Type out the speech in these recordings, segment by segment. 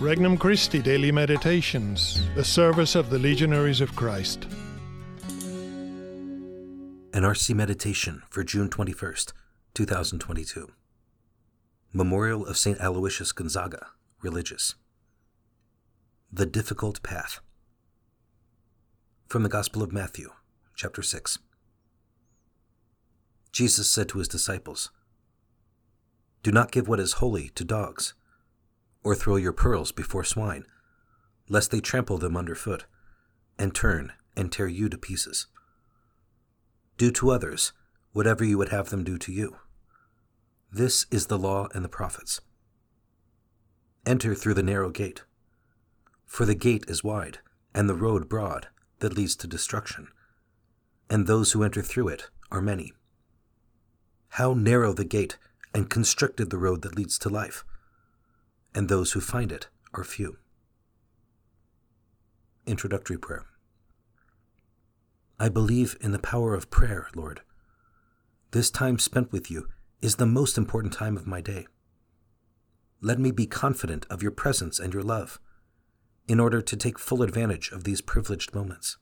Regnum Christi Daily Meditations, the service of the Legionaries of Christ. An RC Meditation for June 21st, 2022. Memorial of St. Aloysius Gonzaga, Religious. The Difficult Path. From the Gospel of Matthew, chapter 6. Jesus said to his disciples, Do not give what is holy to dogs or throw your pearls before swine, lest they trample them underfoot, and turn and tear you to pieces. Do to others whatever you would have them do to you. This is the law and the prophets. Enter through the narrow gate, for the gate is wide, and the road broad that leads to destruction, and those who enter through it are many. How narrow the gate, and constricted the road that leads to life! And those who find it are few. Introductory Prayer I believe in the power of prayer, Lord. This time spent with you is the most important time of my day. Let me be confident of your presence and your love in order to take full advantage of these privileged moments.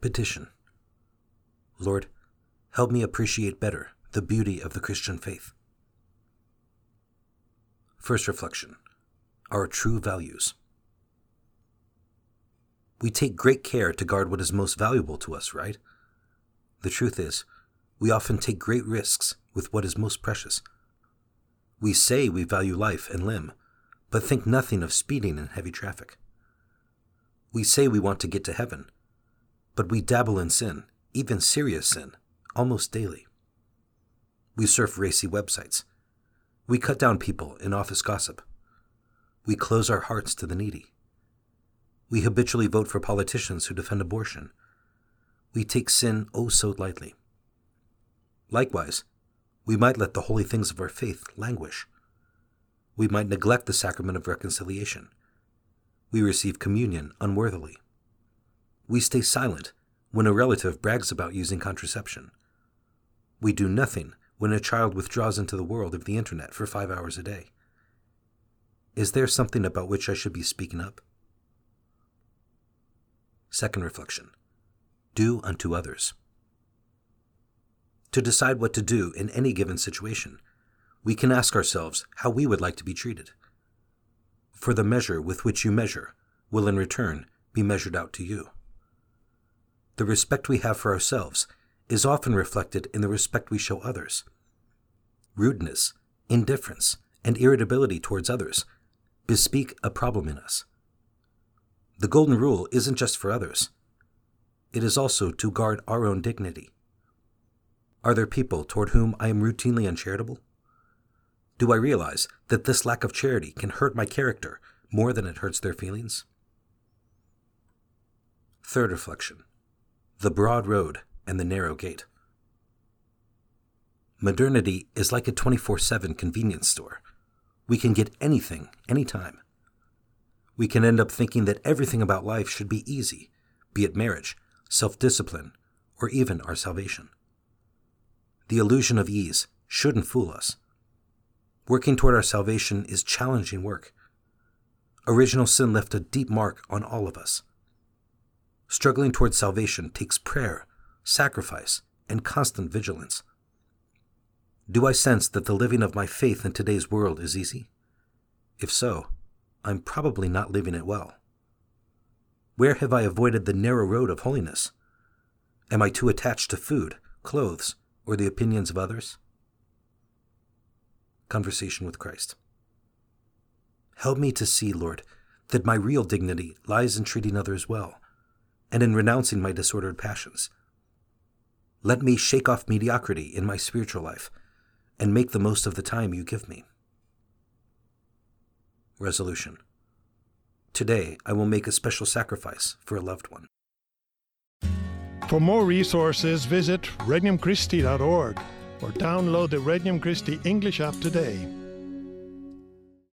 Petition Lord, help me appreciate better the beauty of the Christian faith. First reflection Our true values. We take great care to guard what is most valuable to us, right? The truth is, we often take great risks with what is most precious. We say we value life and limb, but think nothing of speeding in heavy traffic. We say we want to get to heaven, but we dabble in sin, even serious sin, almost daily. We surf racy websites we cut down people in office gossip. We close our hearts to the needy. We habitually vote for politicians who defend abortion. We take sin oh so lightly. Likewise, we might let the holy things of our faith languish. We might neglect the sacrament of reconciliation. We receive communion unworthily. We stay silent when a relative brags about using contraception. We do nothing when a child withdraws into the world of the internet for five hours a day? Is there something about which I should be speaking up? Second reflection Do unto others. To decide what to do in any given situation, we can ask ourselves how we would like to be treated. For the measure with which you measure will in return be measured out to you. The respect we have for ourselves is often reflected in the respect we show others. Rudeness, indifference, and irritability towards others bespeak a problem in us. The Golden Rule isn't just for others, it is also to guard our own dignity. Are there people toward whom I am routinely uncharitable? Do I realize that this lack of charity can hurt my character more than it hurts their feelings? Third reflection The broad road and the narrow gate. Modernity is like a 24 7 convenience store. We can get anything, anytime. We can end up thinking that everything about life should be easy, be it marriage, self discipline, or even our salvation. The illusion of ease shouldn't fool us. Working toward our salvation is challenging work. Original sin left a deep mark on all of us. Struggling toward salvation takes prayer, sacrifice, and constant vigilance. Do I sense that the living of my faith in today's world is easy? If so, I'm probably not living it well. Where have I avoided the narrow road of holiness? Am I too attached to food, clothes, or the opinions of others? Conversation with Christ. Help me to see, Lord, that my real dignity lies in treating others well and in renouncing my disordered passions let me shake off mediocrity in my spiritual life and make the most of the time you give me. Resolution Today, I will make a special sacrifice for a loved one. For more resources, visit regnumchristi.org or download the Regnum Christi English app today.